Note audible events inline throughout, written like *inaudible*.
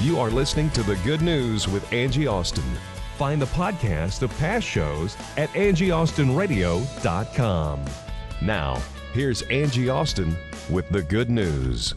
You are listening to The Good News with Angie Austin. Find the podcast of past shows at angieaustinradio.com. Now, here's Angie Austin with the good news.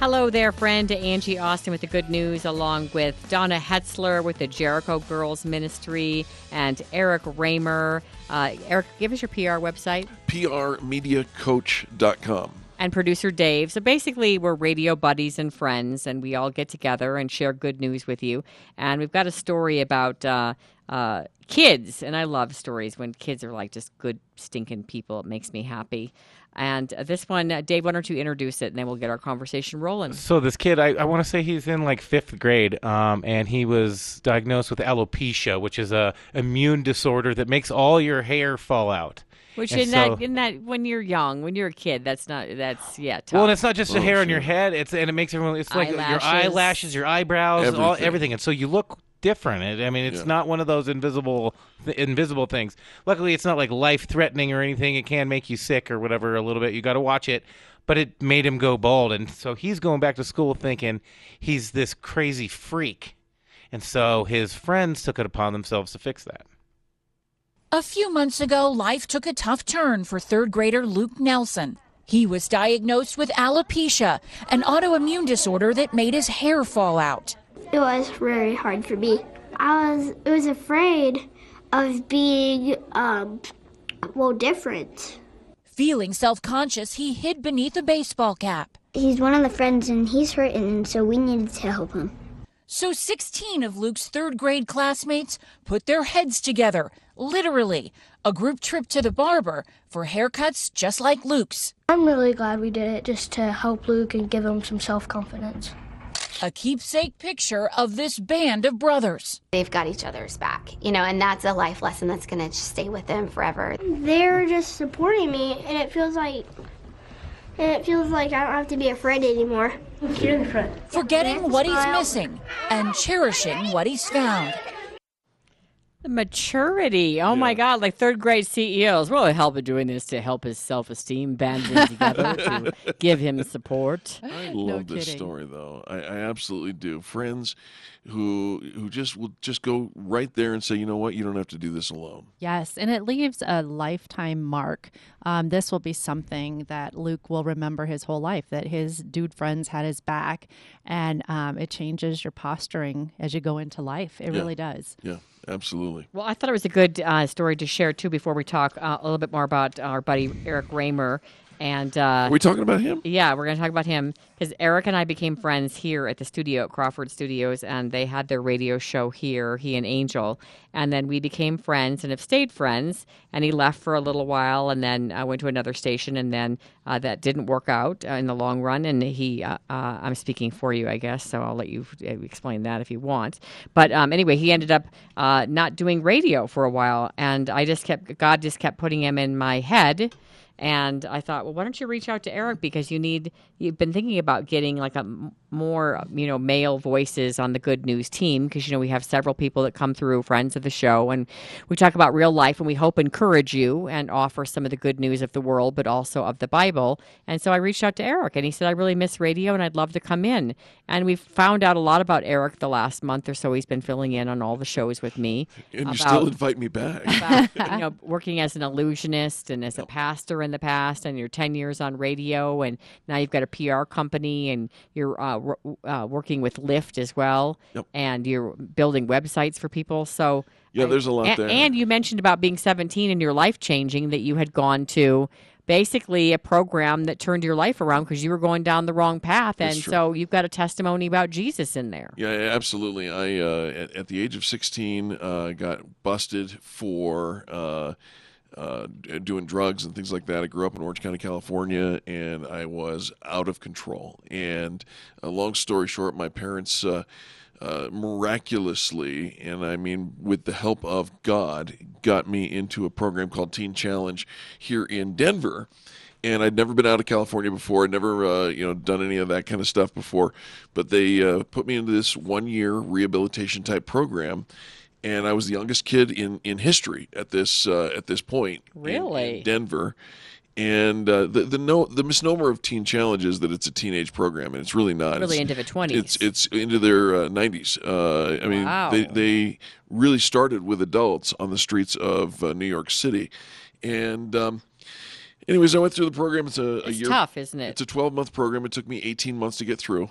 Hello there, friend. Angie Austin with the good news, along with Donna Hetzler with the Jericho Girls Ministry and Eric Raymer. Uh, Eric, give us your PR website. prmediacoach.com. and producer Dave. So basically, we're radio buddies and friends, and we all get together and share good news with you. And we've got a story about uh, uh, kids, and I love stories when kids are like just good, stinking people. It makes me happy. And this one, uh, Dave, why don't you introduce it, and then we'll get our conversation rolling. So this kid, I, I want to say he's in like fifth grade, um, and he was diagnosed with alopecia, which is a immune disorder that makes all your hair fall out. Which And in that, in that, when you're young, when you're a kid, that's not, that's yeah, tough. Well, and it's not just the hair on your head; it's and it makes everyone. It's like your Eyelashes. eyelashes, your eyebrows, all Everything. everything, and so you look different. It, I mean, it's Yeah. not one of those invisible, th- invisible things. Luckily, it's not like life threatening or anything. It can make you sick or whatever a little bit. You got to watch it. But it made him go bald, and so he's going back to school thinking he's this crazy freak, and so his friends took it upon themselves to fix that. A few months ago, life took a tough turn for third grader Luke Nelson. He was diagnosed with alopecia, an autoimmune disorder that made his hair fall out. It was very hard for me. I was I was afraid of being um well different. Feeling self conscious, he hid beneath a baseball cap. He's one of the friends and he's hurting and so we needed to help him. So 16 of Luke's third grade classmates put their heads together, literally, a group trip to the barber for haircuts just like Luke's. I'm really glad we did it just to help Luke and give him some self confidence. A keepsake picture of this band of brothers. they've got each other's back, you know, and that's a life lesson that's going to stay with them forever. They're just supporting me and it feels like and it feels like I don't have to be afraid anymore. You're in the front. Forgetting what he's missing and cherishing what he's found. The maturity. Oh my God, like third grade CEOs. Really helping doing this to help his self esteem, banding *laughs* together to give him support. I love this story though. I, I absolutely do. Friends who who just will just go right there and say, you know what, you don't have to do this alone. Yes, and it leaves a lifetime mark. Um, this will be something that Luke will remember his whole life that his dude friends had his back, and um, it changes your posturing as you go into life. It Yeah. really does. Yeah, absolutely. Well, I thought it was a good uh, story to share too before we talk uh, a little bit more about our buddy Eric Raymer. And uh, Are we talking about him? Yeah, we're going to talk about him because Eric and I became friends here at the studio at Crawford Studios, and they had their radio show here, he and Angel. And then we became friends and have stayed friends. And he left for a little while and then uh, went to another station, and then uh, that didn't work out uh, in the long run. And he, uh, uh, I'm speaking for you, I guess, so I'll let you explain that if you want. But um, anyway, he ended up uh, not doing radio for a while, and I just kept, God just kept putting him in my head. And I thought, well, why don't you reach out to Eric? Because you need you've been thinking about getting like a more you know male voices on the Good News team because you know we have several people that come through, friends of the show, and we talk about real life and we hope encourage you and offer some of the good news of the world, but also of the Bible. And so I reached out to Eric and he said I really miss radio and I'd love to come in. And we've found out a lot about Eric the last month or so. He's been filling in on all the shows with me. And you still invite me back. about, *laughs* you know, working as an illusionist and as a pastor in the past, and you're 10 years on radio, and now you've got a PR company, and you're uh, uh, working with Lyft as well, Yep. and you're building websites for people. So, Yeah, there's a lot and, there. And you mentioned about being 17 and your life changing that you had gone to basically a program that turned your life around because you were going down the wrong path, and so you've got a testimony about Jesus in there. Yeah, yeah, absolutely. I uh, at, at the age of 16 uh, got busted for uh, uh, doing drugs and things like that. I grew up in Orange County, California, and I was out of control. And uh, long story short, my parents. Uh, uh, miraculously, and I mean with the help of God, got me into a program called Teen Challenge here in Denver. And I'd never been out of California before. I'd never, uh, you know, done any of that kind of stuff before. But they uh, put me into this one-year rehabilitation type program, and I was the youngest kid in, in history at this uh, at this point. in- Really? in Denver. And uh, the the no the misnomer of Teen Challenge is that it's a teenage program, and it's really not. Really It's- into the 20s. It's it's into their uh, 90s. Uh, I mean, Wow. they they really started with adults on the streets of uh, New York City, and um, anyways, I went through the program. It's a, a year. tough, isn't it? It's a 12 month program. It took me 18 months to get through.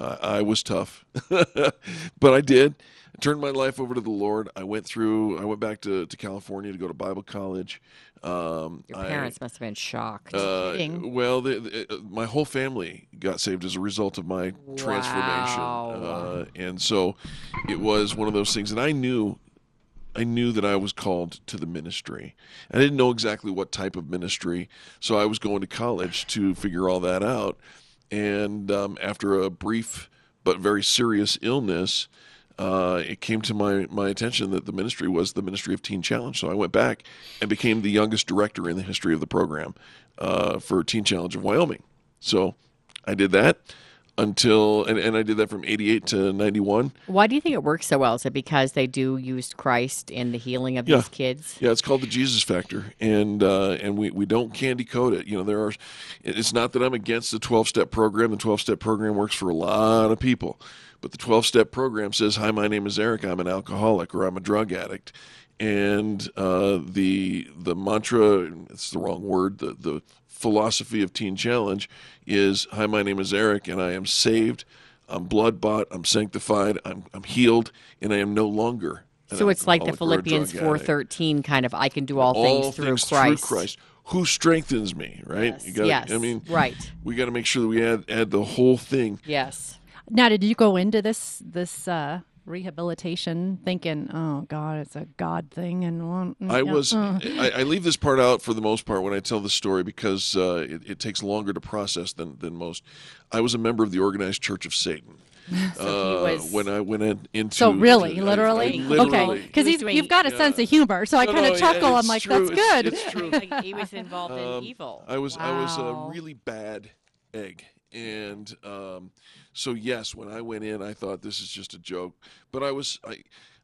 Uh, I was tough, *laughs* but I did. I turned my life over to the Lord. I went through. I went back to, to California to go to Bible college. Um, Your I- parents must have been shocked. uh, well, the, the, uh, my whole family got saved as a result of my transformation, uh, and so it was one of those things. And I knew, I knew that I was called to the ministry. I didn't know exactly what type of ministry, so I was going to college to figure all that out. And um, after a brief but very serious illness, uh, it came to my, my attention that the ministry was the Ministry of Teen Challenge. So I went back and became the youngest director in the history of the program uh, for Teen Challenge of Wyoming. So I did that until, and, and I did that from 88 to 91. Why do you think it works so well? Is it because they do use Christ in the healing of Yeah. these kids? Yeah, it's called the Jesus Factor, and uh, and we, we don't candy coat it. You know, there are. It's not that I'm against the 12 step program. The 12 step program works for a lot of people, but the 12 step program says, "Hi, my name is Eric. I'm an alcoholic or I'm a drug addict," and uh, the the mantra it's the wrong word. The the philosophy of Teen Challenge is, "Hi, my name is Eric, and I am saved." I'm blood bought. I'm sanctified. I'm, I'm healed, and I am no longer. So it's like the alcoholic or a Philippians four thirteen kind of I can do all, all things through things Christ. through Christ, who strengthens me. Right? Yes, You gotta, yes, I mean, right. We got to make sure that we add add the whole thing. Yes. Now, did you go into this this uh, rehabilitation thinking, "Oh God, it's a God thing"? And well, mm, I yeah, was. uh. I, I leave this part out for the most part when I tell the story because uh, it, it takes longer to process than than most. I was a member of the Organized Church of Satan. *laughs* So uh, was- when I went in, into So really, I- I literally, literally- okay, because He was you've got a sense of humor, so I No, kind no, of chuckle. it's I'm like, true, that's it's- good. it's true. Like he was involved in Um, evil. I was I was a really bad egg, and um, so yes, when I went in, I thought this is just a joke, but I was I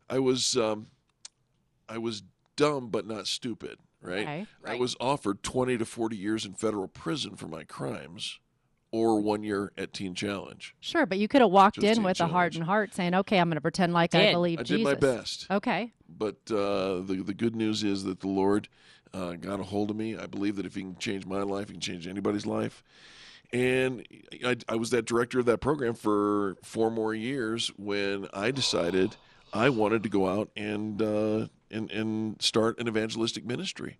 I was um, I was dumb but not stupid, right? Okay. I was offered twenty to forty years in federal prison for my crimes, or one year at Teen Challenge. Sure, but you could have walked Just in teen with a challenge. hardened heart, saying, "Okay, I'm going to pretend like I Did. believe I Jesus." did my best. Okay. But uh, the the good news is that the Lord uh, got a hold of me. I believe that if He can change my life, He can change anybody's life. And I, I was that director of that program for four more years when I decided I wanted to go out and uh, and and start an evangelistic ministry.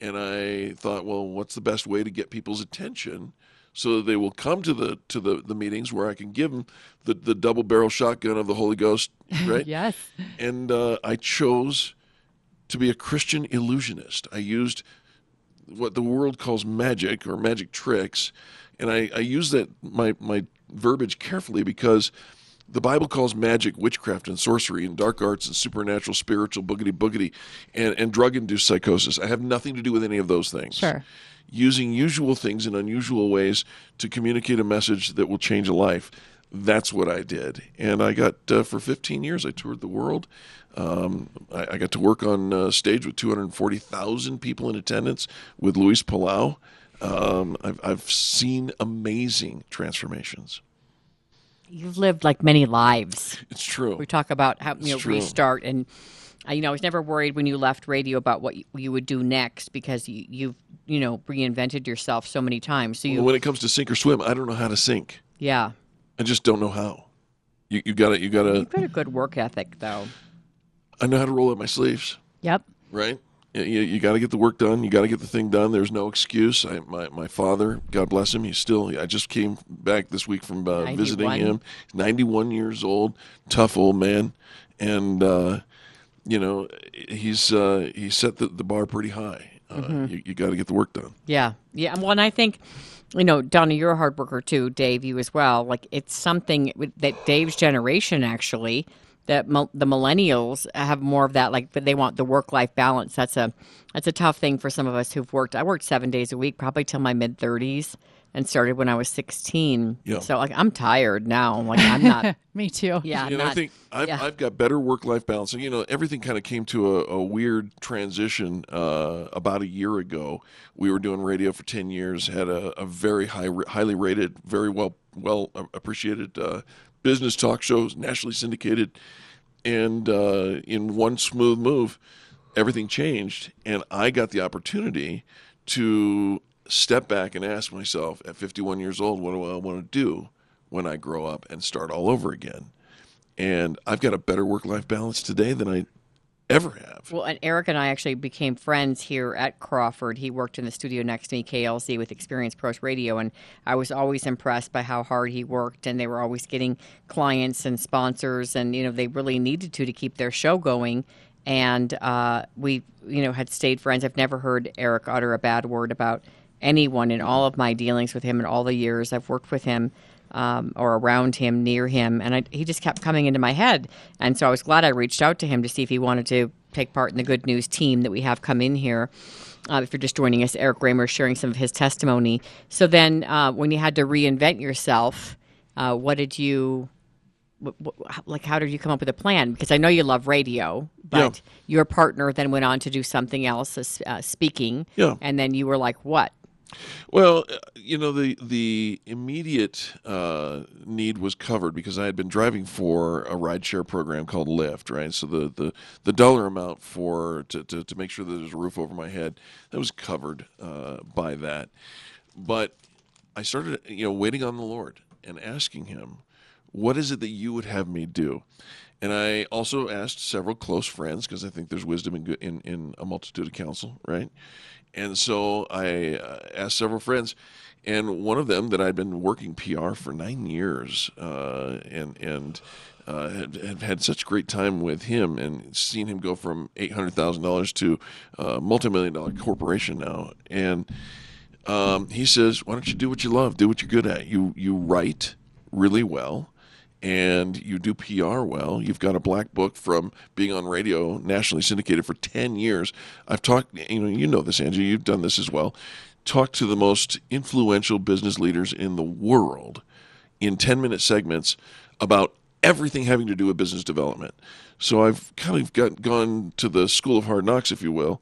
And I thought, well, what's the best way to get people's attention? So that they will come to the to the, the meetings where I can give them the, the double barrel shotgun of the Holy Ghost, *laughs* right? Yes. and uh, I chose to be a Christian illusionist. I used what the world calls magic or magic tricks, and I, I use that my my verbiage carefully because the Bible calls magic witchcraft and sorcery and dark arts and supernatural, spiritual boogity boogity, and, and drug induced psychosis. I have nothing to do with any of those things. Sure. Using usual things in unusual ways to communicate a message that will change a life. That's what I did. And I got, uh, for 15 years, I toured the world. Um, I, I got to work on uh, stage with 240,000 people in attendance with Luis Palau. Um, I've, I've seen amazing transformations. You've lived like many lives. It's true. We talk about how you know restart, and uh, you know I was never worried when you left radio about what you, you would do next because you, you've you know reinvented yourself so many times. So you, Well, when it comes to sink or swim, I don't know how to sink. yeah, I just don't know how. You, you gotta, you gotta. you've got a good work ethic though. I know how to roll up my sleeves. Yep. right? You, you, got to get the work done. You got to get the thing done. There's no excuse. I, my my father, God bless him, he's still. I just came back this week from uh, visiting him. He's 91 years old, tough old man, and uh, you know he's uh, he set the, the bar pretty high. Uh, You, you got to get the work done. Yeah, yeah. Well, and I think, you know, Donna, you're a hard worker too. Dave, you as well. Like it's something that Dave's generation actually, that mil- the millennials have more of that. Like, but they want the work life balance. That's a that's a tough thing for some of us who've worked. I worked seven days a week, probably till my mid thirties, and started when I was 16. Yeah. So like, I'm tired now. Like, I'm not. *laughs* Me too. Yeah, I'm you know, not, I think I've, yeah. I've got better work life balance. And, you know, everything kind of came to a, a weird transition uh, about a year ago. We were doing radio for 10 years, had a, a very high, highly rated, very well well appreciated uh, business talk shows, nationally syndicated. And uh, in one smooth move, everything changed. And I got the opportunity to step back and ask myself at 51 years old, what do I want to do when I grow up and start all over again? And I've got a better work life balance today than I ever have. Well, and Eric and I actually became friends here at Crawford. He worked in the studio next to me, KLZ, with Experience Pros Radio, and I was always impressed by how hard he worked. And they were always getting clients and sponsors, and you know they really needed to to keep their show going. And uh, we, you know, had stayed friends. I've never heard Eric utter a bad word about anyone in all of my dealings with him in all the years I've worked with him um, or around him, near him, and I, he just kept coming into my head. And so I was glad I reached out to him to see if he wanted to take part in the Good News team that we have come in here. Uh, if you're just joining us, Eric Raymer sharing some of his testimony. So then, uh, when you had to reinvent yourself, uh, what did you? wh- wh- Like, how did you come up with a plan? Because I know you love radio, but your partner then went on to do something else, uh, speaking. Yeah. And then you were like, what? Well, uh, you know, the the immediate uh, need was covered because I had been driving for a rideshare program called Lyft, right? So the, the, the dollar amount for to, to, to make sure that there's a roof over my head that was covered uh, by that. But I started, you know, waiting on the Lord and asking Him, "What is it that You would have me do?" And I also asked several close friends because I think there's wisdom in, in in a multitude of counsel, right? And so I uh, asked several friends, and one of them that I'd been working PR for nine years, uh, and and uh, had, had had such great time with him, and seen him go from eight hundred thousand dollars to a multi-million dollar corporation now, and um, he says, "Why don't you do what you love? Do what you're good at. You you write really well." And you do PR well. You've got a black book from being on radio, nationally syndicated for 10 years. I've talked, you know, you know this, Angie, you've done this as well. Talked to the most influential business leaders in the world in 10 minute segments about everything having to do with business development. So I've kind of got gone to the school of hard knocks, if you will.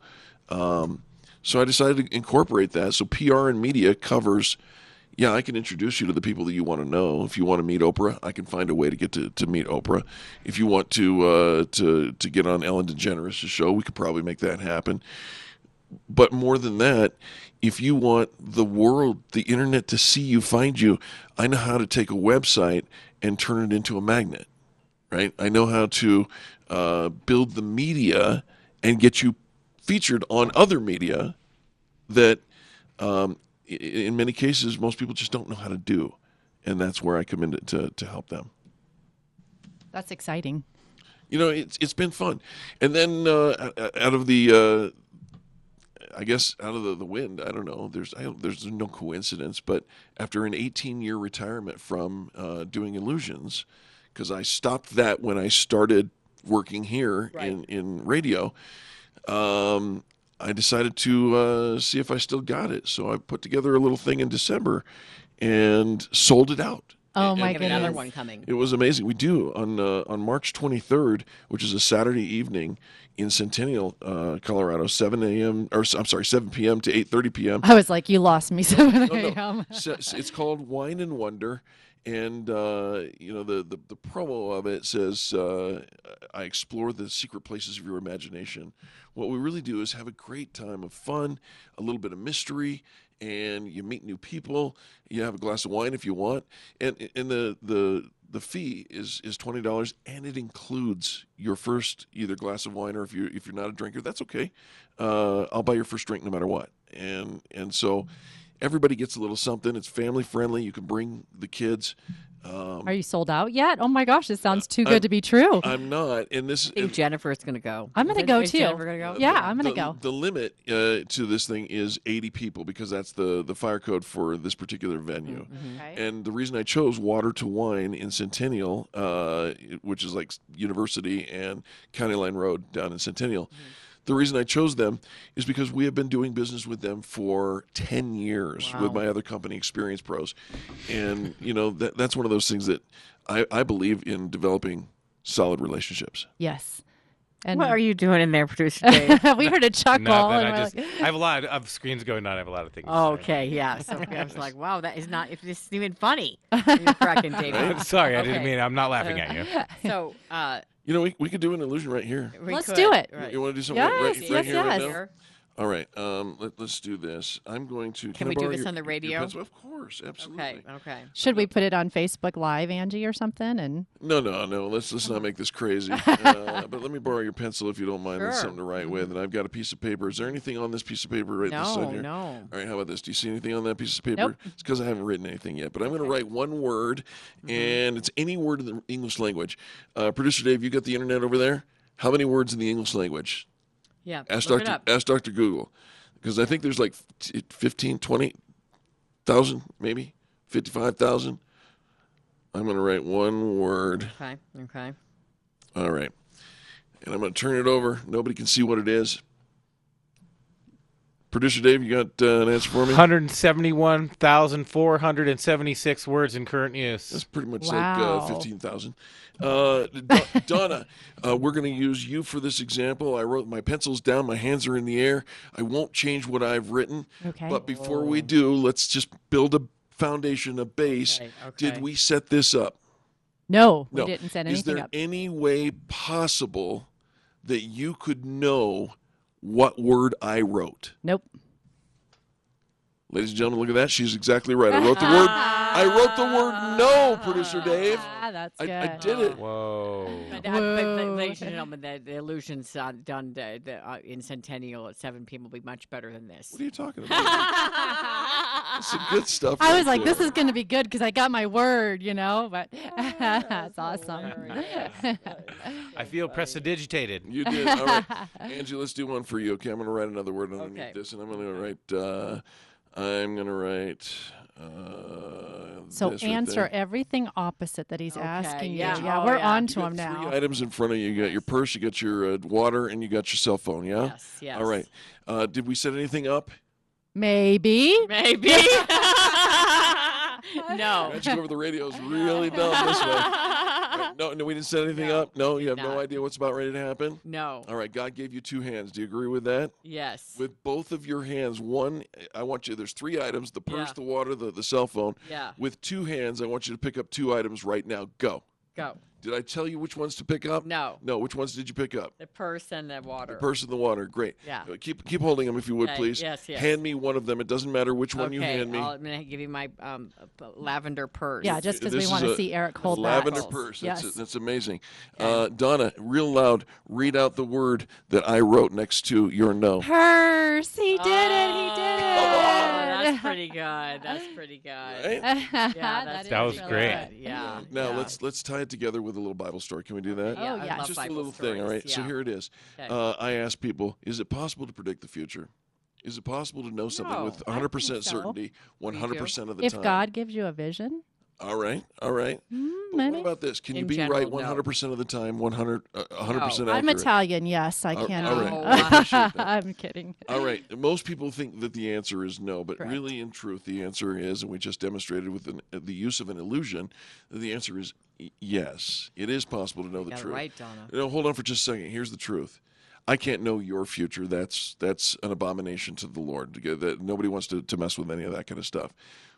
Um, so I decided to incorporate that. So PR and media covers yeah, I can introduce you to the people that you want to know. If you want to meet Oprah, I can find a way to get to, to meet Oprah. If you want to uh, to to get on Ellen DeGeneres' show, we could probably make that happen. But more than that, if you want the world, the internet to see you, find you, I know how to take a website and turn it into a magnet, right? I know how to uh, build the media and get you featured on other media that um, in many cases most people just don't know how to do and that's where i come in to, to, help them. That's exciting. you know it's it's been fun. And then uh, out of the uh, i guess out of the, the wind i don't know there's I don't, there's no coincidence but after an 18 year retirement from uh, doing illusions because i stopped that when i started working here in, in radio um, I decided to uh, see if I still got it. So I put together a little thing in December and sold it out. Oh And- my We have another one coming. It was amazing. We do on uh, on March 23rd, which is a Saturday evening in Centennial, uh, Colorado, 7 a.m. or I'm sorry, 7 p.m. to 8:30 p.m. I was like, you lost me 7 No, no. a.m. So- so it's called Wine and Wonder, and uh, you know the, the the promo of it says, uh, "I explore the secret places of your imagination." What we really do is have a great time of fun, a little bit of mystery, and you meet new people. You have a glass of wine if you want, and and the the the fee is is twenty dollars, and it includes your first either glass of wine or if you if you're not a drinker, that's okay. Uh, I'll buy your first drink no matter what, and and so everybody gets a little something. It's family friendly. You can bring the kids. Are you sold out yet? Oh my gosh, this sounds too good I'm- to be true. I'm not, and this I think Jennifer's going to go. I'm gonna go is too. Jennifer gonna go? Yeah, I'm gonna go. The limit uh, to this thing is 80 people because that's the the fire code for this particular venue. Mm-hmm. Okay. And the reason I chose Water to Wine in Centennial, uh, which is like University and County Line Road down in Centennial, the reason I chose them is because we have been doing business with them for 10 years with my other company, Experience Pros. And, you know, that, that's one of those things that I, I believe in developing solid relationships. Yes. And What are you doing in there, producer *laughs* Dave? we heard a chuckle. Nothing. and I just like- I have a lot of screens going on. I have a lot of things. to say. okay, yes. Okay, I was like, wow, that is not. If this is even funny, *laughs* you're cracking David. I'm sorry, I didn't mean. I'm not laughing at you. *laughs* So, uh, You know, we, we could do an illusion right here. we Let's could, do it. right. You want to do something right, right, Yes, right yes, here, right yes. now? All right. Um, let, let's do this. I'm going to. Can I we do this your- on the radio? Of course, absolutely. Okay, okay. Should we put it on Facebook Live, Angie, or something? And No, no, no. Let's let's not make this crazy. *laughs* uh, but let me borrow your pencil if you don't mind. That's something to write with. And I've got a piece of paper. Is there anything on this piece of paper right this side No, here? no. All right. How about this? Do you see anything on that piece of paper? Nope. It's because I haven't written anything yet. But I'm going to write one word, Mm-hmm. and it's any word in the English language. Uh, Producer Dave, you got the internet over there? How many words in the English language? Yeah, Ask Dr. Ask Dr. Google, because I think there's like t- 15, 20,000, maybe 55,000. I'm going to write one word. Okay, okay. All right. And I'm going to turn it over. Nobody can see what it is. Producer Dave, you got uh, an answer for me? 171,476 words in current use. That's pretty much Wow. like uh, 15,000. Uh, Do- *laughs* Donna, uh, we're going to use you for this example. I wrote my pencils down, my hands are in the air. I won't change what I've written. Okay. But before we do, let's just build a foundation, a base. Okay, Did we set this up? no, we didn't set anything up. Is there up. any way possible that you could know what word I wrote? Nope. Ladies and gentlemen, look at that. She's exactly right. I wrote the word. I wrote the word no, producer Dave. Ah, that's I, good. I did it. Whoa. But, uh, but, but, ladies and gentlemen, the, the illusions uh, done the, the, uh, in Centennial at 7 p.m. will be much better than this. What are you talking about? That's *laughs* some good stuff. I right was like, there. this is going to be good because I got my word, you know. But *laughs* *laughs* that's awesome. I feel prestidigitated. You did. All right. Angie, let's do one for you. Okay, I'm going to write another word underneath Okay. this, and I'm going to write. I'm going to write. Uh, so this right answer everything opposite that he's Okay, asking yeah. you. Yeah, Oh, we're yeah. on to him now. Three items in front of you. You got your purse, you got your uh, water, and you got your cell phone. Yeah. Yes, yes. All right. Uh, did we set anything up? Maybe. Maybe. *laughs* *laughs* no. Magic over the radio is really dumb this way. *laughs* *laughs* No, no, we didn't set anything No, up. No, you have did no idea what's about ready to happen. No. All right, God gave you two hands. Do you agree with that? Yes. With both of your hands, one, I want you. There's three items: the purse, Yeah. the water, the, the cell phone. Yeah. With two hands, I want you to pick up two items right now. Go. Go. Did I tell you which ones to pick up? No. No. Which ones did you pick up? The purse and the water. The purse and the water. Great. Yeah. Uh, Keep keep holding them if you would, Okay, please. yes, yes. Hand me one of them. It doesn't matter which one you hand me. I'll, I'm going to give you my um, lavender purse. Yeah, just because we want to see Eric hold lavender that. purse. Yes. That's, that's amazing. Uh, Donna, real loud, read out the word that I wrote next to your no. Purse. He did it. He did it. Oh, that's *laughs* pretty good. That's pretty good. Right? Yeah, *laughs* that that's That was really great. good. Yeah. Now yeah. let's let's tie it together with a little Bible story. Can we do that? Yeah, Oh, I yeah. love Just a Bible little thing. All stories, right. So here it is. Okay. Uh, I ask people: Is it possible to predict the future? Is it possible to know something No, with 100% so. certainty, 100% of the if time? If God gives you a vision, All right. All right. mm, what about this? Can you be general, right 100% of the time, 100 uh, 100% accurate? I'm Italian. Yes, I All- can. all be. Oh, *laughs* I appreciate that. I'm kidding. All right. Most people think that the answer is no, but Correct. really, in truth, the answer is, and we just demonstrated with an, the use of an illusion, that the answer is y- yes. It is possible to know the Got truth. right, Donna. No, hold on for just a second. Here's the truth. I can't know your future. That's that's an abomination to the Lord. That nobody wants to, to mess with any of that kind of stuff.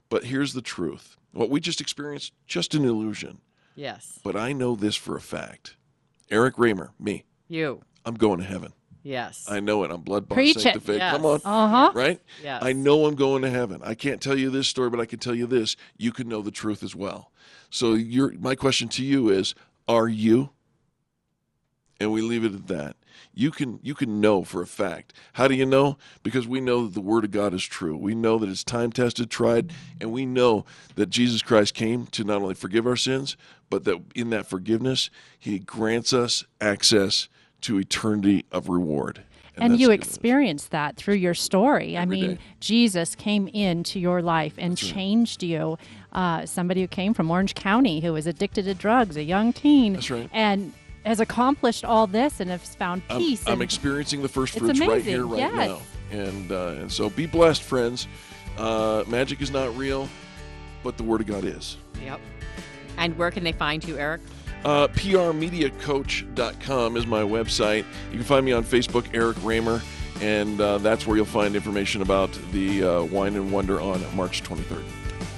But here's the truth. What we just experienced, just an illusion. Yes. But I know this for a fact. Eric Raymer, me, You. I'm going to heaven. Yes. I know it. I'm blood bought, Preach it. sanctified. Come on. Uh huh. Right? Yes. I know I'm going to heaven. I can't tell you this story, but I can tell you this. You can know the truth as well. So your my question to you is, are you? And we leave it at that. You can you can know for a fact. How do you know? Because we know that the Word of God is true. We know that it's time tested, tried, and we know that Jesus Christ came to not only forgive our sins, but that in that forgiveness, He grants us access to eternity of reward. And, that's you good news. experienced that through your story. I mean, day. Jesus came into your life and changed you. Uh, somebody who came from Orange County who was addicted to drugs, a young teen, That's right. and has accomplished all this and has found I'm, peace. I'm experiencing the first fruits right here, right yes. now, and uh, and so be blessed, friends. Uh, magic is not real, but the Word of God is. Yep. And where can they find you, Eric? Uh, PRMediaCoach.com is my website. You can find me on Facebook, Eric Raymer, and uh, that's where you'll find information about the uh, Wine and Wonder on March 23rd.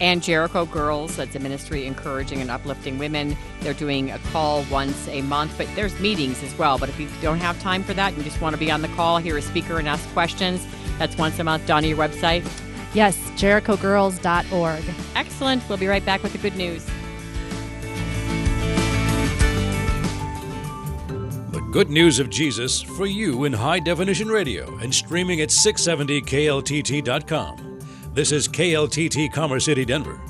And Jericho Girls, that's a ministry encouraging and uplifting women. They're doing a call once a month, but there's meetings as well. But if you don't have time for that, you just want to be on the call, hear a speaker, and ask questions, that's once a month on your website. yes, jerichogirls.org. Excellent. We'll be right back with the good news. The good news of Jesus for you in high definition radio and streaming at 670kltt.com. This is KLTT Commerce City, Denver.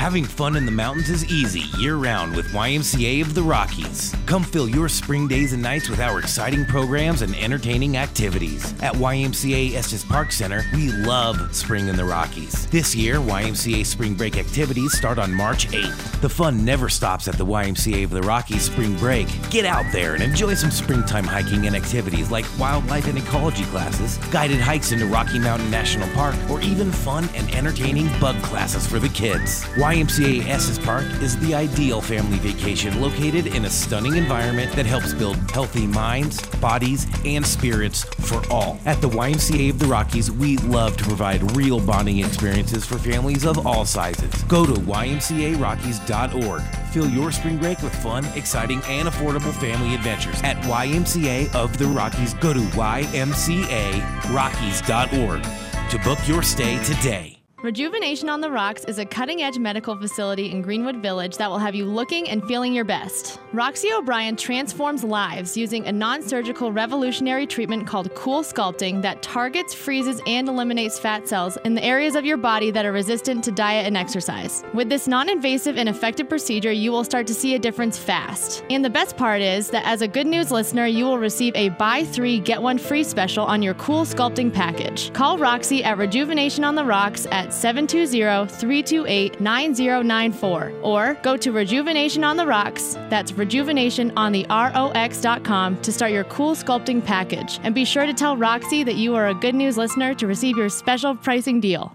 Having fun in the mountains is easy year round with YMCA of the Rockies. Come fill your spring days and nights with our exciting programs and entertaining activities. At YMCA Estes Park Center, we love spring in the Rockies. This year, YMCA spring break activities start on March 8th. The fun never stops at the YMCA of the Rockies spring break. Get out there and enjoy some springtime hiking and activities like wildlife and ecology classes, guided hikes into Rocky Mountain National Park, or even fun and entertaining bug classes for the kids. YMCA Estes Park is the ideal family vacation located in a stunning environment that helps build healthy minds, bodies, and spirits for all. At the YMCA of the Rockies, we love to provide real bonding experiences for families of all sizes. Go to ymcarockies.org. Fill your spring break with fun, exciting, and affordable family adventures at YMCA of the Rockies. Go to ymcarockies.org to book your stay today. Rejuvenation on the Rocks is a cutting edge medical facility in Greenwood Village that will have you looking and feeling your best. Roxy O'Brien transforms lives using a non surgical revolutionary treatment called Cool Sculpting that targets, freezes, and eliminates fat cells in the areas of your body that are resistant to diet and exercise. With this non invasive and effective procedure, you will start to see a difference fast. And the best part is that as a good news listener, you will receive a buy three, get one free special on your Cool Sculpting package. Call Roxy at Rejuvenation on the Rocks at 720-328-9094 or go to Rejuvenation on the Rocks, that's rejuvenation on the ROX.com to start your cool sculpting package. And be sure to tell Roxy that you are a good news listener to receive your special pricing deal.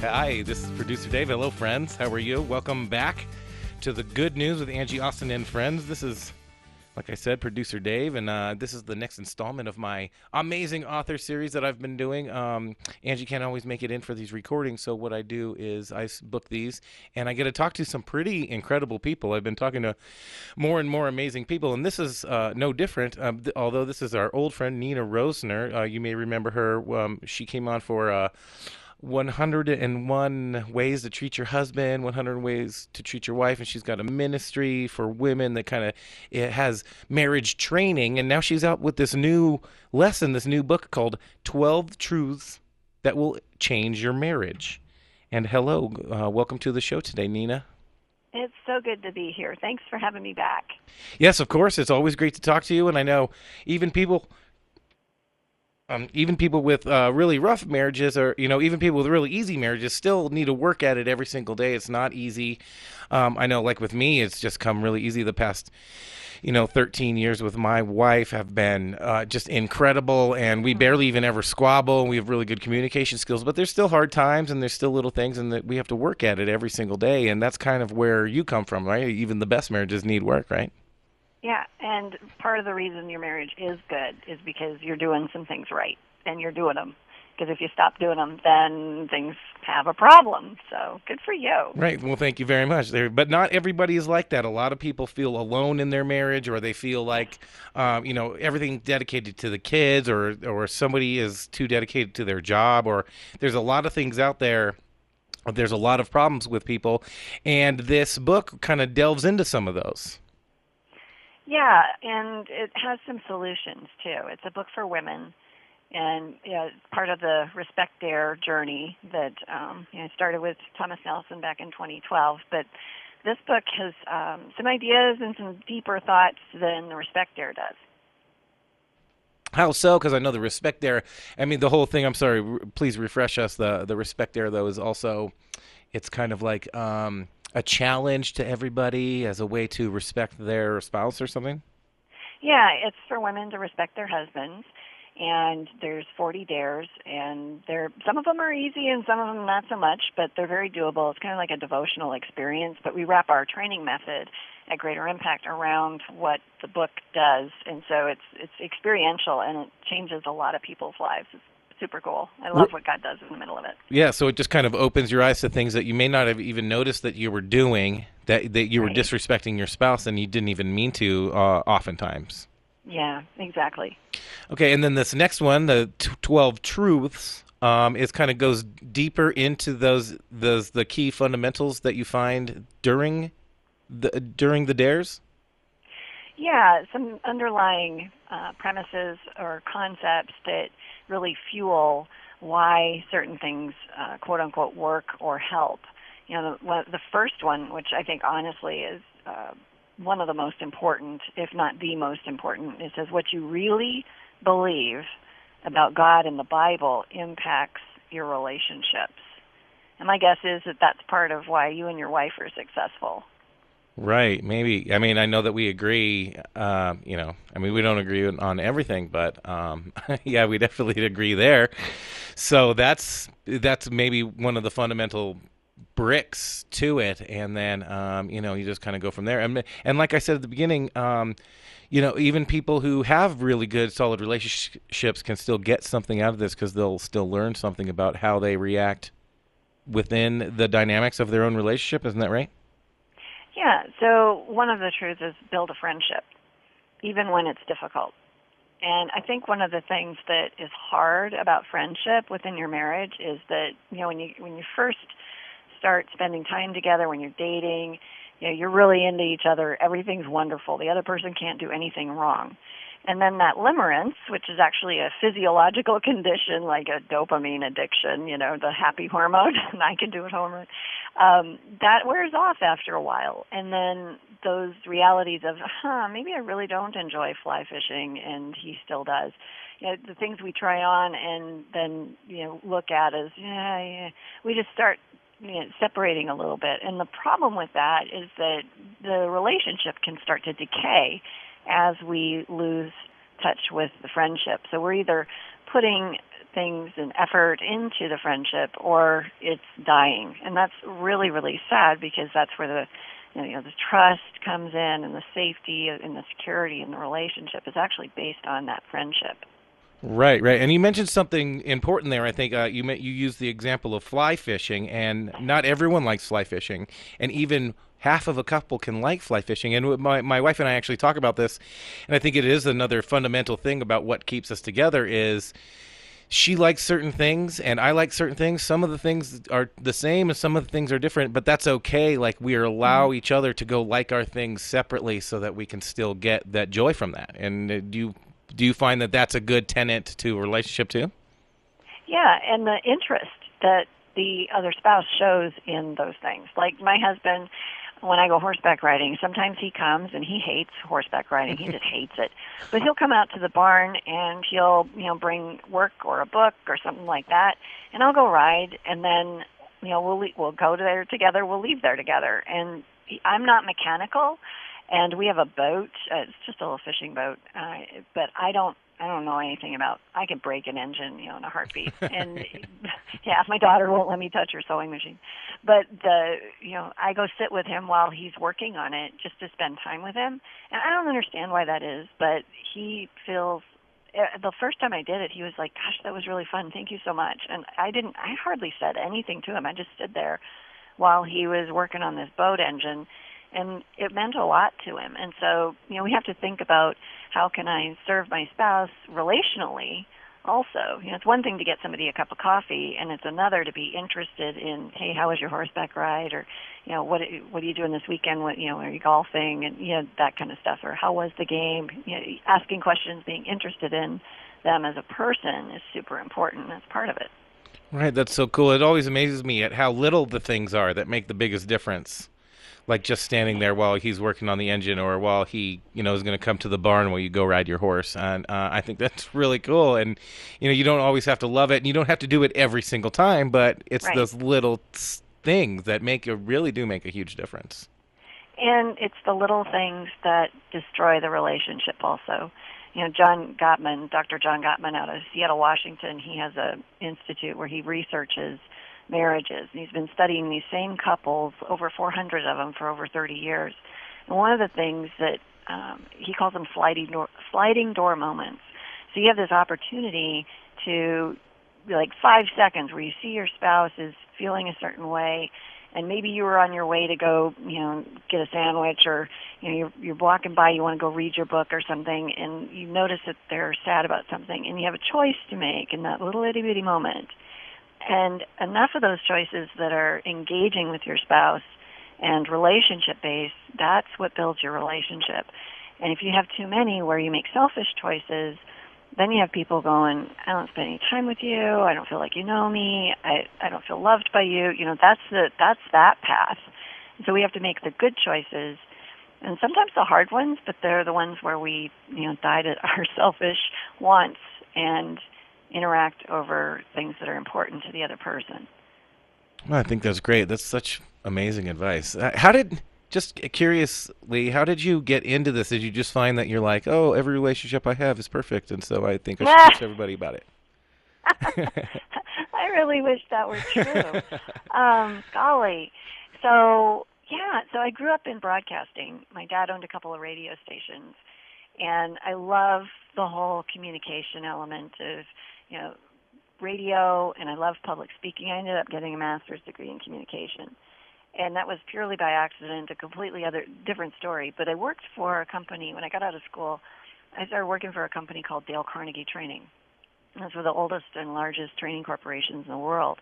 Hi, this is producer Dave. Hello, friends. How are you? Welcome back to the Good News with Angie Austin and friends. This is, like I said, producer Dave, and uh, this is the next installment of my amazing author series that I've been doing. Um, Angie can't always make it in for these recordings, so what I do is I book these, and I get to talk to some pretty incredible people. I've been talking to more and more amazing people, and this is uh, no different. Um, th- although this is our old friend Nina Roesner, uh, you may remember her. Um, she came on for. Uh, 101 ways to treat your husband 100 ways to treat your wife and she's got a ministry for women that kind of it has marriage training and now she's out with this new lesson this new book called 12 truths that will change your marriage and hello uh, welcome to the show today nina It's so good to be here. Thanks for having me back. Yes, of course. It's always great to talk to you, and I know even people. Um, even people with uh, really rough marriages, or you know, even people with really easy marriages, still need to work at it every single day. It's not easy. Um, I know, like with me, it's just come really easy the past you know 13 years with my wife have been uh, just incredible and we barely even ever squabble and we have really good communication skills but there's still hard times and there's still little things and that we have to work at it every single day and that's kind of where you come from right even the best marriages need work right Yeah, and part of the reason your marriage is good is because you're doing some things right and you're doing them. Because if you stop doing them, then things have a problem. So good for you. Right. Well, thank you very much. There, but not everybody is like that. A lot of people feel alone in their marriage, or they feel like, um, you know, everything dedicated to the kids, or or somebody is too dedicated to their job, or there's a lot of things out there. There's a lot of problems with people, and this book kind of delves into some of those. Yeah, and it has some solutions too. It's a book for women, and you know, it's part of the Respect Dare journey that um, you know started with Thomas Nelson back in 2012. But this book has um, some ideas and some deeper thoughts than the Respect Dare does. How so? Because I know the Respect Dare. I mean, the whole thing. I'm sorry. r- Please refresh us. The the Respect Dare though is also, it's kind of like um, a challenge to everybody as a way to respect their spouse or something. Yeah, it's for women to respect their husbands, and there's 40 dares, and they're some of them are easy and some of them not so much, but they're very doable. It's kind of like a devotional experience, but we wrap our training method at Greater Impact around what the book does, and so it's it's experiential and it changes a lot of people's lives. It's super cool. I love what God does in the middle of it. Yeah. So it just kind of opens your eyes to things that you may not have even noticed that you were doing. That that you were disrespecting your spouse and you didn't even mean to. Uh, oftentimes. Yeah, exactly. Okay, and then this next one, the t- twelve truths, um, is kind of goes deeper into those those the key fundamentals that you find during the during the dares. Yeah, some underlying uh, premises or concepts that really fuel why certain things, uh, quote unquote, work or help. You know, the, the first one, which I think honestly is uh, one of the most important, if not the most important, it says what you really believe about God and the Bible impacts your relationships. And my guess is that that's part of why you and your wife are successful. Right. Maybe. I mean, I know that we agree. Uh, you know, I mean, we don't agree on- everything, but um, *laughs* yeah, we definitely *laughs* agree there. So that's that's maybe one of the fundamental bricks to it, and then um, you know, you just kind of go from there. And and like I said at the beginning. Um, you know, even people who have really good, solid relationships can still get something out of this because they'll still learn something about how they react within the dynamics of their own relationship. Isn't that right? Yeah, so one of the truths is build a friendship, even when it's difficult. And I think one of the things that is hard about friendship within your marriage is that, you know, when you when you first start spending time together, when you're dating, you know, you're really into each other, everything's wonderful. The other person can't do anything wrong. And then that limerence, which is actually a physiological *laughs* condition like a dopamine addiction, you know, the happy hormone, *laughs* and I can do it hormone, um, that wears off after a while. And then those realities of, huh, maybe I really don't enjoy fly fishing, and he still does. You know, the things we try on and then, you know, look at as, yeah, yeah, we just start you know, separating a little bit. And the problem with that is that the relationship can start to decay as we lose touch with the friendship. So we're either putting things and effort into the friendship or it's dying. And that's really, really sad because that's where the you know the trust comes in and the safety and the security in the relationship is actually based on that friendship. Right, right. And you mentioned something important there. I think uh, you you used the example of fly fishing, and not everyone likes fly fishing, and even half of a couple can like fly fishing. And my my wife and I actually talk about this, and I think it is another fundamental thing about what keeps us together is she likes certain things and I like certain things. Some of the things are the same and some of the things are different, but that's okay. Like we allow each other to go like our things separately so that we can still get that joy from that. And uh, do you do you find that that's a good tenant to a relationship too? Yeah, and the interest that the other spouse shows in those things. Like my husband, when I go horseback riding. Sometimes he comes and he hates horseback riding. He just *laughs* hates it. But he'll come out to the barn and he'll, you know, bring work or a book or something like that, and I'll go ride and then, you know, we'll le- we'll go there together, we'll leave there together. And I'm not mechanical and we have a boat. Uh, it's just a little fishing boat. Uh, but I don't I don't know anything about. I can break an engine, you know, in a heartbeat. *laughs* And yeah, my daughter won't let me touch her sewing machine. But the, you know, I go sit with him while he's working on it, just to spend time with him. And I don't understand why that is, but he feels. uh, The first time I did it, he was like, "Gosh, that was really fun. Thank you so much." And I didn't. I hardly said anything to him. I just stood there while he was working on this boat engine and it meant a lot to him. And so, you know, we have to think about how can I serve my spouse relationally also. You know, it's one thing to get somebody a cup of coffee and it's another to be interested in, hey, how was your horseback ride or, you know, what what are you doing this weekend? What, you know, are you golfing and you know that kind of stuff or how was the game? You know, asking questions, being interested in them as a person is super important. That's part of it. Right, that's so cool. It always amazes me at how little the things are that make the biggest difference. Like just standing there while he's working on the engine, or while he, you know, is going to come to the barn while you go ride your horse. And uh, I think that's really cool. And you know, you don't always have to love it, and you don't have to do it every single time. But it's Right. those little things that make a really do make a huge difference. And it's the little things that destroy the relationship also. You know, John Gottman, Dr. John Gottman out of Seattle, Washington, he has a institute where he researches marriages. And he's been studying these same couples, over 400 of them for over 30 years. And one of the things that um, he calls them sliding door, sliding door moments. So you have this opportunity to like five seconds where you see your spouse is feeling a certain way and maybe you were on your way to go you know get a sandwich or you know you're you're walking by you want to go read your book or something and you notice that they're sad about something and you have a choice to make in that little itty bitty moment and enough of those choices that are engaging with your spouse and relationship based that's what builds your relationship and if you have too many where you make selfish choices then you have people going, I don't spend any time with you. I don't feel like you know me. I I don't feel loved by you. You know, that's the that's that path. And so we have to make the good choices, and sometimes the hard ones, but they're the ones where we you know die to *laughs* our selfish wants and interact over things that are important to the other person. Well, I think that's great. That's such amazing advice. Uh, How did just curiously, how did you get into this? Did you just find that you're like, oh, every relationship I have is perfect, and so I think I should teach *laughs* everybody about it? I really wish that were true. *laughs* um, golly. So, yeah, so I grew up in broadcasting. My dad owned a couple of radio stations, and I love the whole communication element of, you know, radio, and I love public speaking. I ended up getting a master's degree in communication. And that was purely by accident, a completely other different story. But I worked for a company when I got out of school. I started working for a company called Dale Carnegie Training. That's one of the oldest and largest training corporations in the world.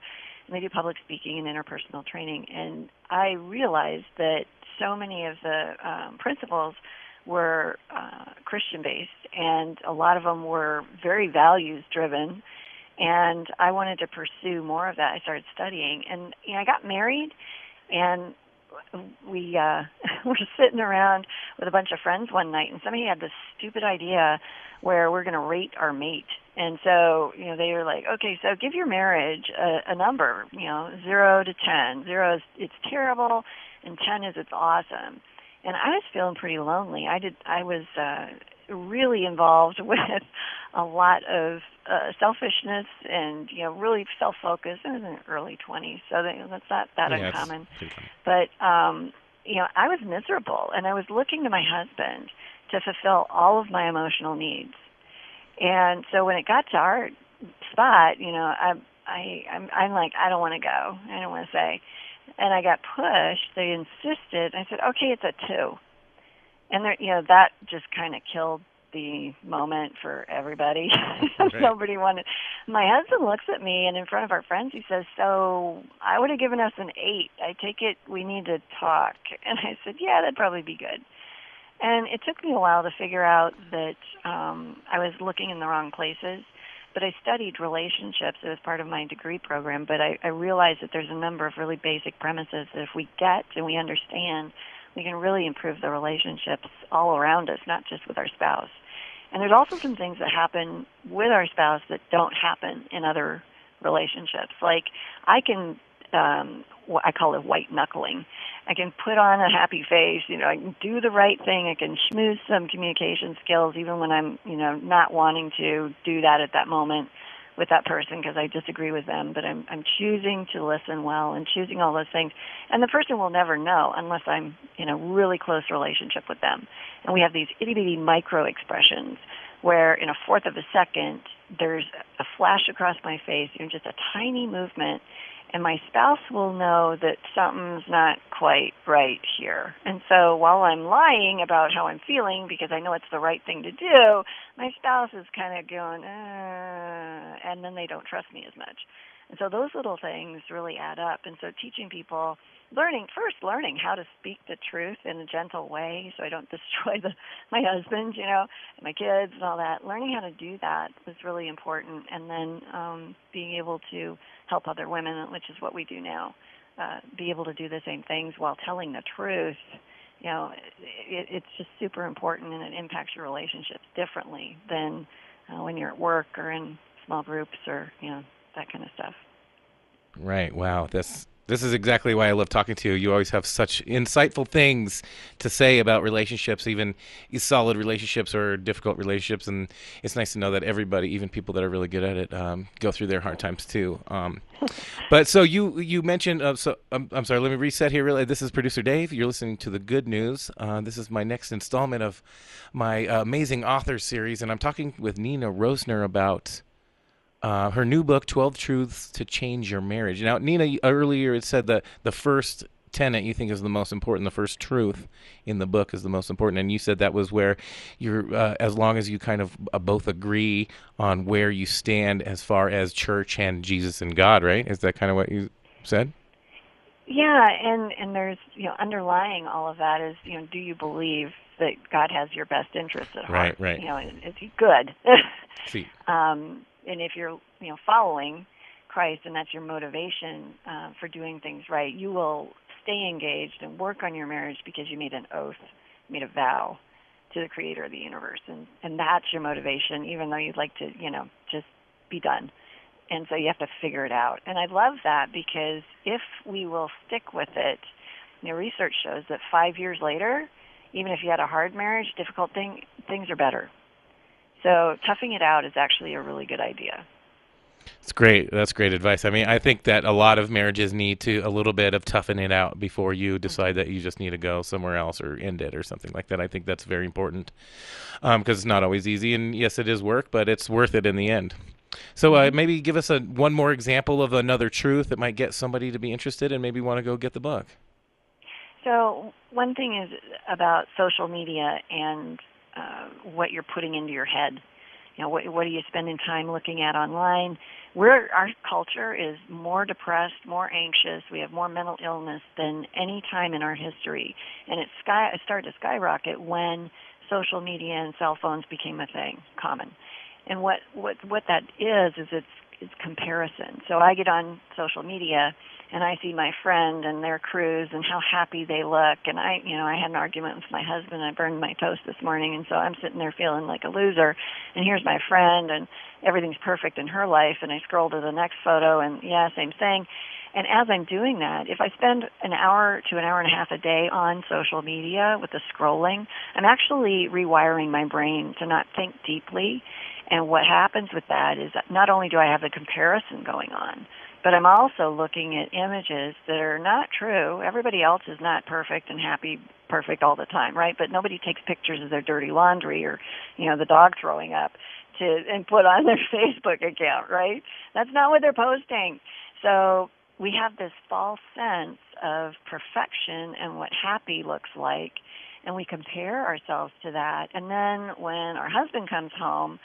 And they do public speaking and interpersonal training. And I realized that so many of the um, principles were uh, Christian based, and a lot of them were very values driven. And I wanted to pursue more of that. I started studying, and you know, I got married, and we uh *laughs* were sitting around with a bunch of friends one night and somebody had this stupid idea where we're going to rate our mate and so you know they were like okay so give your marriage a, a number you know zero to ten zero is it's terrible and ten is it's awesome and i was feeling pretty lonely i did i was uh really involved *laughs* with a lot of uh, selfishness and you know really self-focused. I was in the early 20s, so that, that's not that Yeah, uncommon. But um, you know, I was miserable, and I was looking to my husband to fulfill all of my emotional needs. And so when it got to our spot, you know, I I I'm, I'm like I don't want to go. I don't want to say. And I got pushed. They insisted. I said, okay, it's a two. And there, you know, that just kind of killed the moment for everybody. *laughs* Right. Nobody wanted. My husband looks at me, and in front of our friends, he says, "So I would have given us an eight. I take it we need to talk." *laughs* And I said, "Yeah, that'd probably be good." And it took me a while to figure out that um, I was looking in the wrong places. But I studied relationships as part of my degree program. But I, I realized that there's a number of really basic premises that if we get and we understand, we can really improve the relationships all around us, not just with our spouse. And there's also some things that happen with our spouse that don't happen in other relationships. Like I can um what I call it white knuckling. I can put on a happy face, you know, I can do the right thing, I can schmooze some communication skills even when I'm, you know, not wanting to do that at that moment with that person because I disagree with them, but I'm I'm choosing to listen well and choosing all those things. And the person will never know unless I'm in a really close relationship with them. And we have these itty bitty micro expressions where in a fourth of a second there's a flash across my face, you know, just a tiny movement and my spouse will know that something's not quite right here. And so while I'm lying about how I'm feeling because I know it's the right thing to do, my spouse is kind of going, uh, and then they don't trust me as much. And so those little things really add up. And so teaching people, learning first, learning how to speak the truth in a gentle way, so I don't *laughs* destroy the my husband, you know, and my kids and all that. Learning how to do that was really important, and then um, being able to help other women, which is what we do now, uh, be able to do the same things while telling the truth. You know, it, it's just super important, and it impacts your relationships differently than uh, when you're at work or in small groups or you know that kind of stuff. Right. Wow. This this is exactly why I love talking to you. You always have such insightful things to say about relationships, even solid relationships or difficult relationships. And it's nice to know that everybody, even people that are really good at it, um, go through their hard times too. Um, *laughs* but so you you mentioned. Uh, so I'm, I'm sorry. Let me reset here. Really, this is producer Dave. You're listening to the Good News. Uh, this is my next installment of my uh, amazing author series, and I'm talking with Nina Roesner about uh, her new book, 12 Truths to Change Your Marriage. Now, Nina, earlier it said that the first tenet you think is the most important, the first truth in the book is the most important. And you said that was where you're, uh, as long as you kind of uh, both agree on where you stand as far as church and Jesus and God, right? Is that kind of what you said? Yeah, and and there's you know underlying all of that is you know do you believe that God has your best interest at heart? Right, right. You know, is he good? *laughs* See. Um, and if you're you know following Christ and that's your motivation uh, for doing things right, you will stay engaged and work on your marriage because you made an oath, made a vow to the Creator of the universe, and and that's your motivation, even though you'd like to you know just be done. And so you have to figure it out. And I love that because if we will stick with it, you know, research shows that five years later, even if you had a hard marriage, difficult thing, things are better. So toughing it out is actually a really good idea. It's great. That's great advice. I mean, I think that a lot of marriages need to a little bit of toughen it out before you decide that you just need to go somewhere else or end it or something like that. I think that's very important because um, it's not always easy. And yes, it is work, but it's worth it in the end. So uh, maybe give us a one more example of another truth that might get somebody to be interested and maybe want to go get the book. So one thing is about social media and uh, what you're putting into your head. You know, what, what are you spending time looking at online? We're, our culture is more depressed, more anxious. We have more mental illness than any time in our history, and it, sky, started to skyrocket when social media and cell phones became a thing, common. And what what what that is is it's it's comparison. So I get on social media and I see my friend and their cruise and how happy they look. And I you know I had an argument with my husband. I burned my toast this morning. And so I'm sitting there feeling like a loser. And here's my friend and everything's perfect in her life. And I scroll to the next photo and yeah same thing and as I'm doing that if I spend an hour to an hour and a half a day on social media with the scrolling I'm actually rewiring my brain to not think deeply and what happens with that is that not only do I have the comparison going on but I'm also looking at images that are not true. Everybody else is not perfect and happy, perfect all the time, right? But nobody takes pictures of their dirty laundry or, you know, the dog throwing up to and put on their *laughs* Facebook account, right? That's not what they're posting. So we have this false sense of perfection and what happy looks like, and we compare ourselves to that. And then when our husband comes home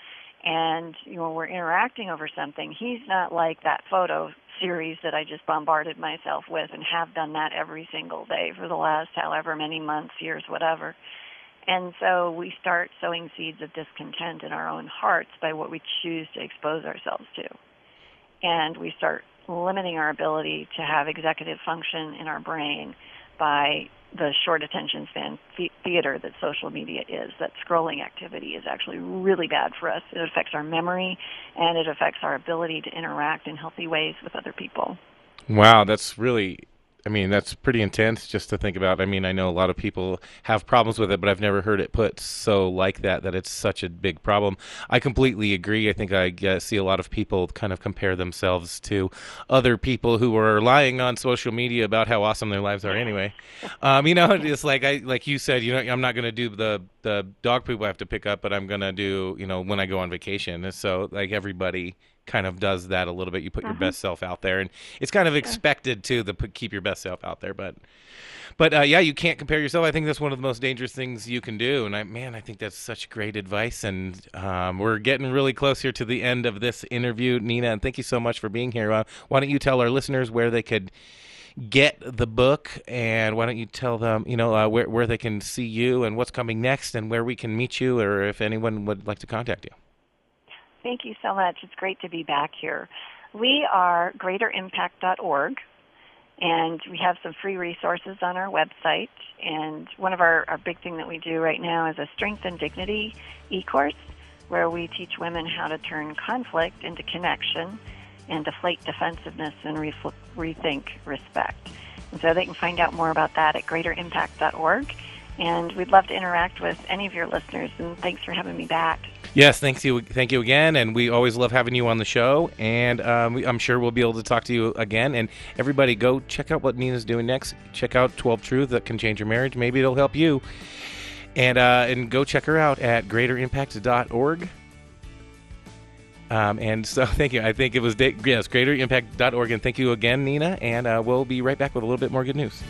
and you know we're interacting over something, he's not like that photo series that I just bombarded myself with and have done that every single day for the last however many months, years, whatever. And so we start sowing seeds of discontent in our own hearts by what we choose to expose ourselves to. And we start limiting our ability to have executive function in our brain by the short attention span theater that social media is. That scrolling activity is actually really bad for us. It affects our memory and it affects our ability to interact in healthy ways with other people. Wow, that's really I mean, that's pretty intense just to think about. I mean, I know a lot of people have problems with it, but I've never heard it put so like that, that it's such a big problem. I completely agree. I think I uh, see a lot of people kind of compare themselves to other people who are lying on social media about how awesome their lives are anyway. Um, you know, *laughs* it's like I, like you said, you know, I'm not going to do the, the dog poop I have to pick up, but I'm going to do, you know, when I go on vacation. And so like everybody kind of does that a little bit. You put uh-huh. your best self out there, and it's kind of expected to the keep your best self out there. But, but uh, yeah, you can't compare yourself. I think that's one of the most dangerous things you can do. And I, man, I think that's such great advice. And um, we're getting really close here to the end of this interview, Nina. And thank you so much for being here. Uh, why don't you tell our listeners where they could get the book and why don't you tell them you know uh, where, where they can see you and what's coming next and where we can meet you or if anyone would like to contact you Thank you so much. It's great to be back here. We are greaterimpact.org, and we have some free resources on our website. And one of our, our big thing that we do right now is a Strength and Dignity e-course, where we teach women how to turn conflict into connection and deflate defensiveness and rethink respect. And so they can find out more about that at greaterimpact.org. And we'd love to interact with any of your listeners, and thanks for having me back. Yes, thank you, thank you again, and we always love having you on the show. And um, we, I'm sure we'll be able to talk to you again. And everybody, go check out what Nina's doing next. Check out 12 Truths that can change your marriage. Maybe it'll help you. And uh, and go check her out at greaterimpact.org. Um, and so, *laughs* thank you. I think it was yes, greaterimpact.org. And thank you again, Nina. And uh, we'll be right back with a little bit more good news.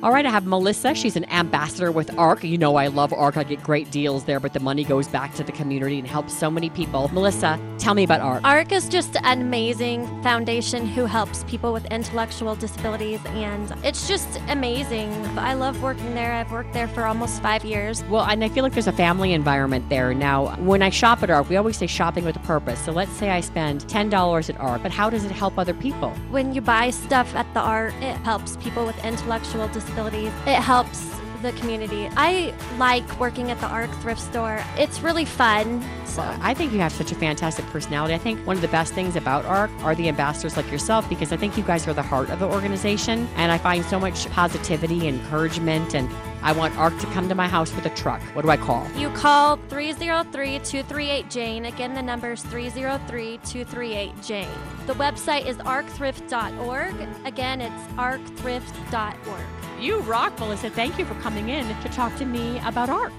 All right, I have Melissa. She's an ambassador with ARC. You know, I love ARC. I get great deals there, but the money goes back to the community and helps so many people. Melissa, tell me about ARC. ARC is just an amazing foundation who helps people with intellectual disabilities, and it's just amazing. I love working there. I've worked there for almost five years. Well, and I feel like there's a family environment there. Now, when I shop at ARC, we always say shopping with a purpose. So let's say I spend $10 at ARC, but how does it help other people? When you buy stuff at the ARC, it helps people with intellectual disabilities disabilities. It helps the community. I like working at the ARC thrift store. It's really fun. So. Well, I think you have such a fantastic personality. I think one of the best things about ARC are the ambassadors like yourself because I think you guys are the heart of the organization and I find so much positivity, encouragement and I want ARC to come to my house with a truck. What do I call? You call 303 238 Jane. Again, the number is 303 238 Jane. The website is arcthrift.org. Again, it's arcthrift.org. You rock, Melissa. Thank you for coming in to talk to me about ARC.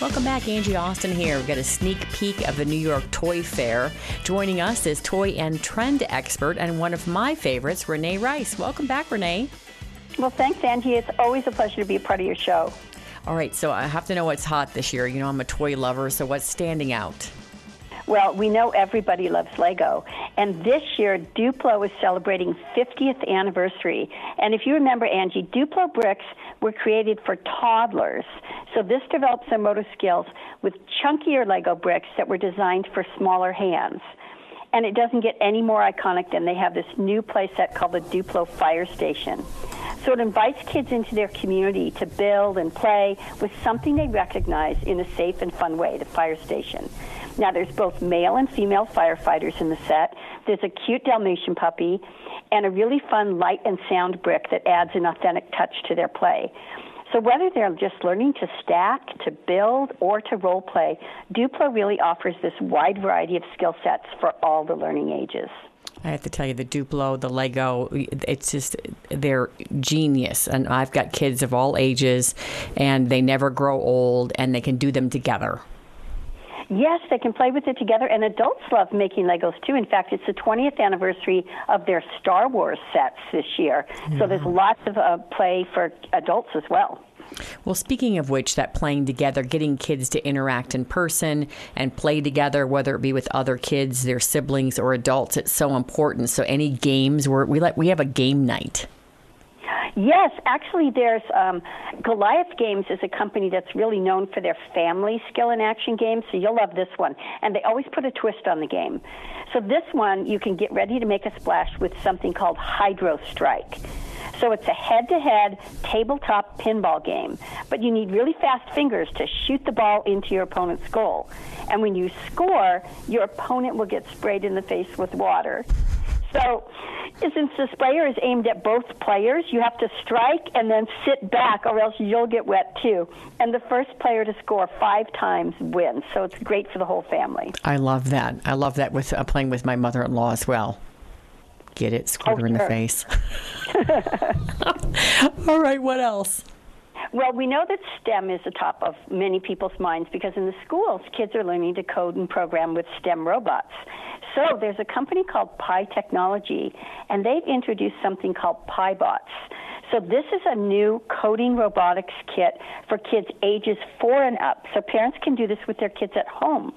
Welcome back, Angie Austin here. We've got a sneak peek of the New York Toy Fair. Joining us is toy and trend expert and one of my favorites, Reyne Rice. Welcome back, Renee. Well, thanks, Angie. It's always a pleasure to be a part of your show. All right, so I have to know what's hot this year. You know, I'm a toy lover, so what's standing out? Well, we know everybody loves Lego, and this year Duplo is celebrating 50th anniversary. And if you remember, Angie, Duplo bricks were created for toddlers. So this develops their motor skills with chunkier Lego bricks that were designed for smaller hands. And it doesn't get any more iconic than they have this new playset called the Duplo Fire Station. So it invites kids into their community to build and play with something they recognize in a safe and fun way, the fire station. Now, there's both male and female firefighters in the set. There's a cute Dalmatian puppy and a really fun light and sound brick that adds an authentic touch to their play. So whether they're just learning to stack, to build, or to role play, Duplo really offers this wide variety of skill sets for all the learning ages. I have to tell you, the Duplo, the Lego, it's just, they're genius. And I've got kids of all ages, and they never grow old, and they can do them together. Yes, they can play with it together, and adults love making Legos too. In fact, it's the 20th anniversary of their Star Wars sets this year, mm-hmm. so there's lots of uh, play for adults as well. Well, speaking of which, that playing together, getting kids to interact in person and play together, whether it be with other kids, their siblings, or adults, it's so important. So, any games where we let we have a game night. Yes, actually, there's um, Goliath Games is a company that's really known for their family skill and action games. So you'll love this one, and they always put a twist on the game. So this one, you can get ready to make a splash with something called Hydro Strike. So it's a head-to-head tabletop pinball game, but you need really fast fingers to shoot the ball into your opponent's goal. And when you score, your opponent will get sprayed in the face with water. So, since the sprayer is aimed at both players, you have to strike and then sit back, or else you'll get wet too. And the first player to score five times wins. So it's great for the whole family. I love that. I love that with uh, playing with my mother-in-law as well. Get it? Squirt Oh, her in the face. *laughs* All right. What else? Well, we know that STEM is the top of many people's minds because in the schools, kids are learning to code and program with STEM robots. So there's a company called Pi Technology, and they've introduced something called PiBots. So this is a new coding robotics kit for kids ages four and up. So parents can do this with their kids at home.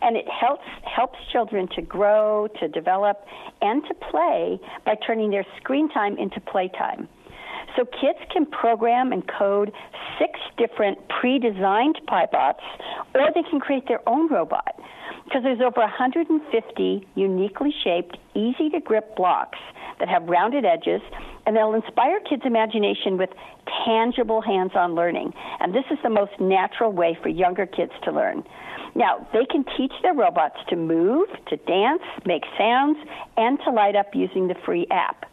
And it helps helps children to grow, to develop, and to play by turning their screen time into playtime. So kids can program and code six different pre-designed PiBots, or they can create their own robot. Because there's over 150 uniquely shaped, easy-to-grip blocks that have rounded edges, and they'll inspire kids' imagination with tangible hands-on learning. And this is the most natural way for younger kids to learn. Now, they can teach their robots to move, to dance, make sounds, and to light up using the free app.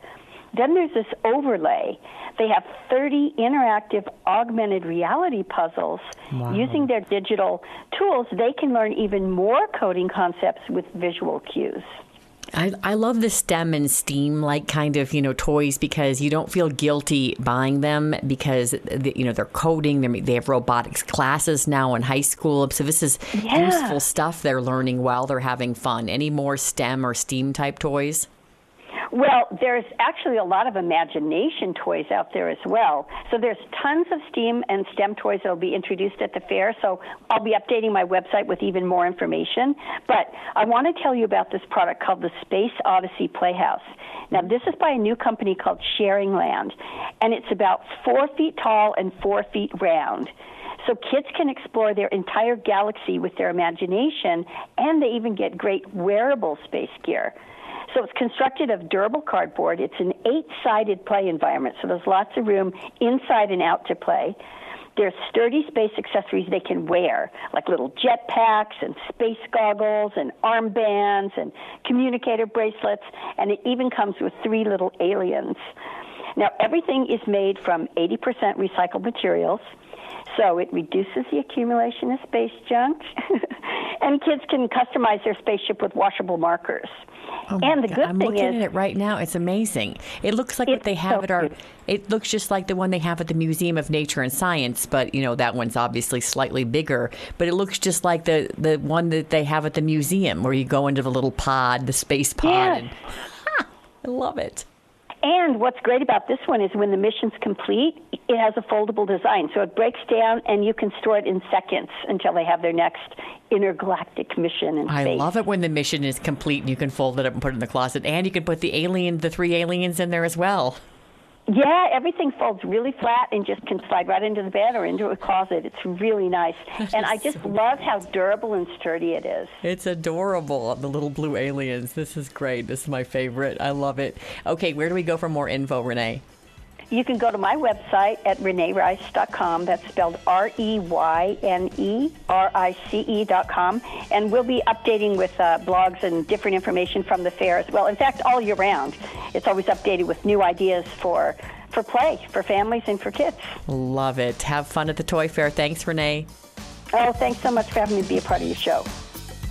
Then there's this overlay. They have 30 interactive augmented reality puzzles. Wow. Using their digital tools, they can learn even more coding concepts with visual cues. I, I love the STEM and STEAM like kind of you know toys because you don't feel guilty buying them because the, you know they're coding they they have robotics classes now in high school so this is Yeah. useful stuff they're learning while they're having fun. Any more STEM or STEAM type toys? Well, there's actually a lot of imagination toys out there as well. So there's tons of STEAM and STEM toys that will be introduced at the fair. So I'll be updating my website with even more information. But I want to tell you about this product called the Space Odyssey Playhouse. Now, this is by a new company called Sharing Land, and it's about four feet tall and four feet round. So kids can explore their entire galaxy with their imagination, and they even get great wearable space gear. So it's constructed of durable cardboard. It's an eight-sided play environment, so there's lots of room inside and out to play. There's sturdy space accessories they can wear, like little jet packs and space goggles and armbands and communicator bracelets, and it even comes with three little aliens. Now, everything is made from 80% recycled materials, so it reduces the accumulation of space junk, *laughs* and kids can customize their spaceship with washable markers. Oh and the God, good I'm thing looking is, at it right now. It's amazing. It looks like what they have so at our. It looks just like the one they have at the Museum of Nature and Science, but you know that one's obviously slightly bigger. But it looks just like the the one that they have at the museum, where you go into the little pod, the space pod. Yes. And, *laughs* I love it. And what's great about this one is when the mission's complete, it has a foldable design. So it breaks down and you can store it in seconds until they have their next intergalactic mission in I space. love it when the mission is complete and you can fold it up and put it in the closet, and you can put the alien, the three aliens, in there as well. Yeah, everything folds really flat and just can slide right into the bed or into a closet. It's really nice. *laughs* And I just love how durable and sturdy it is. It's adorable, the little blue aliens. This is great. This is my favorite. I love it. Okay, where do we go for more info, Reyne? You can go to my website at reynerice.com. That's spelled R E Y N E R I C E dot com. And we'll be updating with uh, blogs and different information from the fair as well. In fact, all year round. It's always updated with new ideas for, for play, for families and for kids. Love it. Have fun at the toy fair. Thanks, Reyne. Oh, thanks so much for having me be a part of your show.